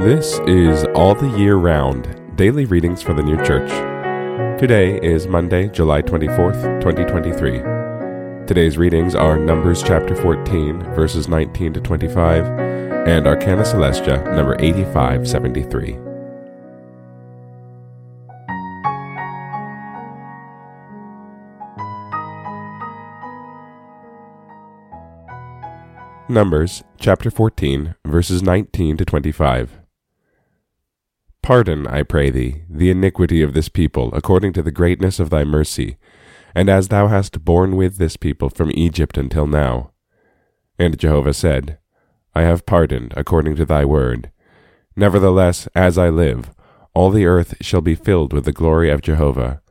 This is All the Year Round Daily Readings for the New Church. Today is Monday, July 24th, 2023. Today's readings are Numbers chapter 14, verses 19 to 25, and Arcana Coelestia, number 8573. Numbers chapter 14, verses 19 to 25. Pardon, I pray thee, the iniquity of this people according to the greatness of thy mercy, and as thou hast borne with this people from Egypt until now. And Jehovah said, I have pardoned according to thy word. Nevertheless, as I live, all the earth shall be filled with the glory of Jehovah.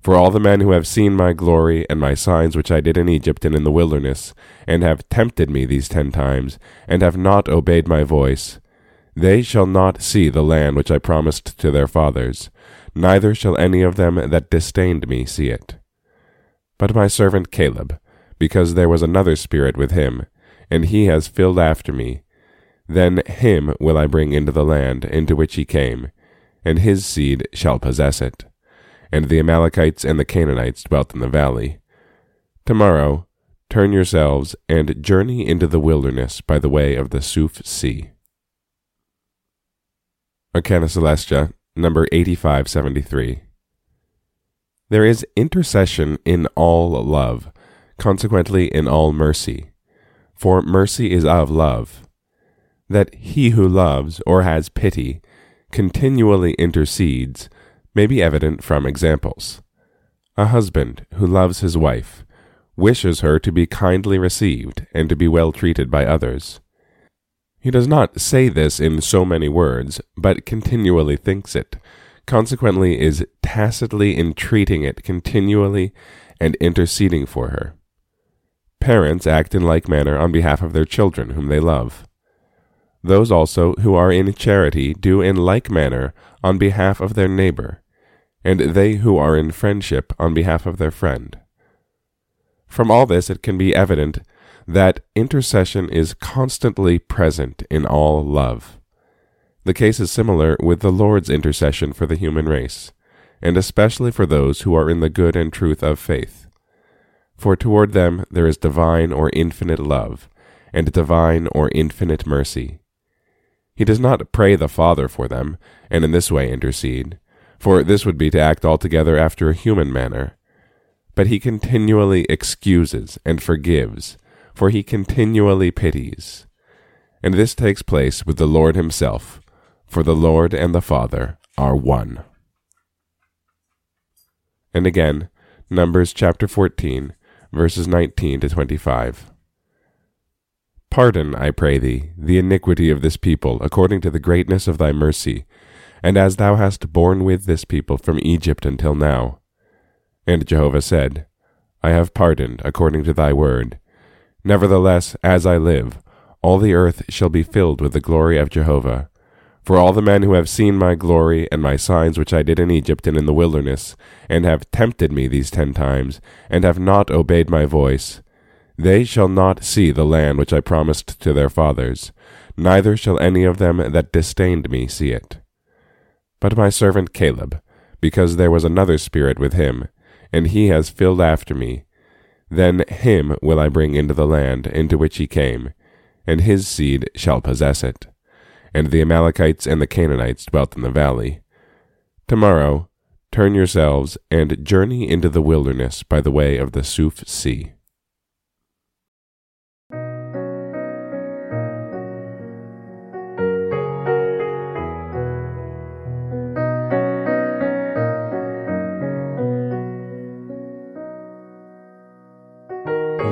For all the men who have seen my glory and my signs which I did in Egypt and in the wilderness, and have tempted me these ten times, and have not obeyed my voice, they shall not see the land which I promised to their fathers, neither shall any of them that disdained me see it. But my servant Caleb, because there was another spirit with him, and he has filled after me, then him will I bring into the land into which he came, and his seed shall possess it. And the Amalekites and the Canaanites dwelt in the valley. Tomorrow turn yourselves and journey into the wilderness by the way of the Suph Sea. Arcana Coelestia, number 8573. There is intercession in all love, consequently in all mercy. For mercy is of love. That he who loves or has pity continually intercedes may be evident from examples. A husband who loves his wife wishes her to be kindly received and to be well treated by others. He does not say this in so many words, but continually thinks it, consequently is tacitly entreating it continually and interceding for her. Parents act in like manner on behalf of their children whom they love. Those also who are in charity do in like manner on behalf of their neighbor, and they who are in friendship on behalf of their friend. From all this it can be evident that intercession is constantly present in all love. The case is similar with the Lord's intercession for the human race, and especially for those who are in the good and truth of faith. For toward them there is divine or infinite love, and divine or infinite mercy. He does not pray the Father for them, and in this way intercede, for this would be to act altogether after a human manner. But he continually excuses and forgives, for he continually pities. And this takes place with the Lord himself, for the Lord and the Father are one. And again, Numbers chapter 14, verses 19 to 25. Pardon, I pray thee, the iniquity of this people according to the greatness of thy mercy, and as thou hast borne with this people from Egypt until now. And Jehovah said, I have pardoned according to thy word Nevertheless, as I live, all the earth shall be filled with the glory of Jehovah. For all the men who have seen my glory and my signs which I did in Egypt and in the wilderness, and have tempted me these ten times, and have not obeyed my voice, they shall not see the land which I promised to their fathers, neither shall any of them that disdained me see it. But my servant Caleb, because there was another spirit with him, and he has filled after me, then him will I bring into the land into which he came, and his seed shall possess it. And the Amalekites and the Canaanites dwelt in the valley. Tomorrow turn yourselves and journey into the wilderness by the way of the Suph Sea.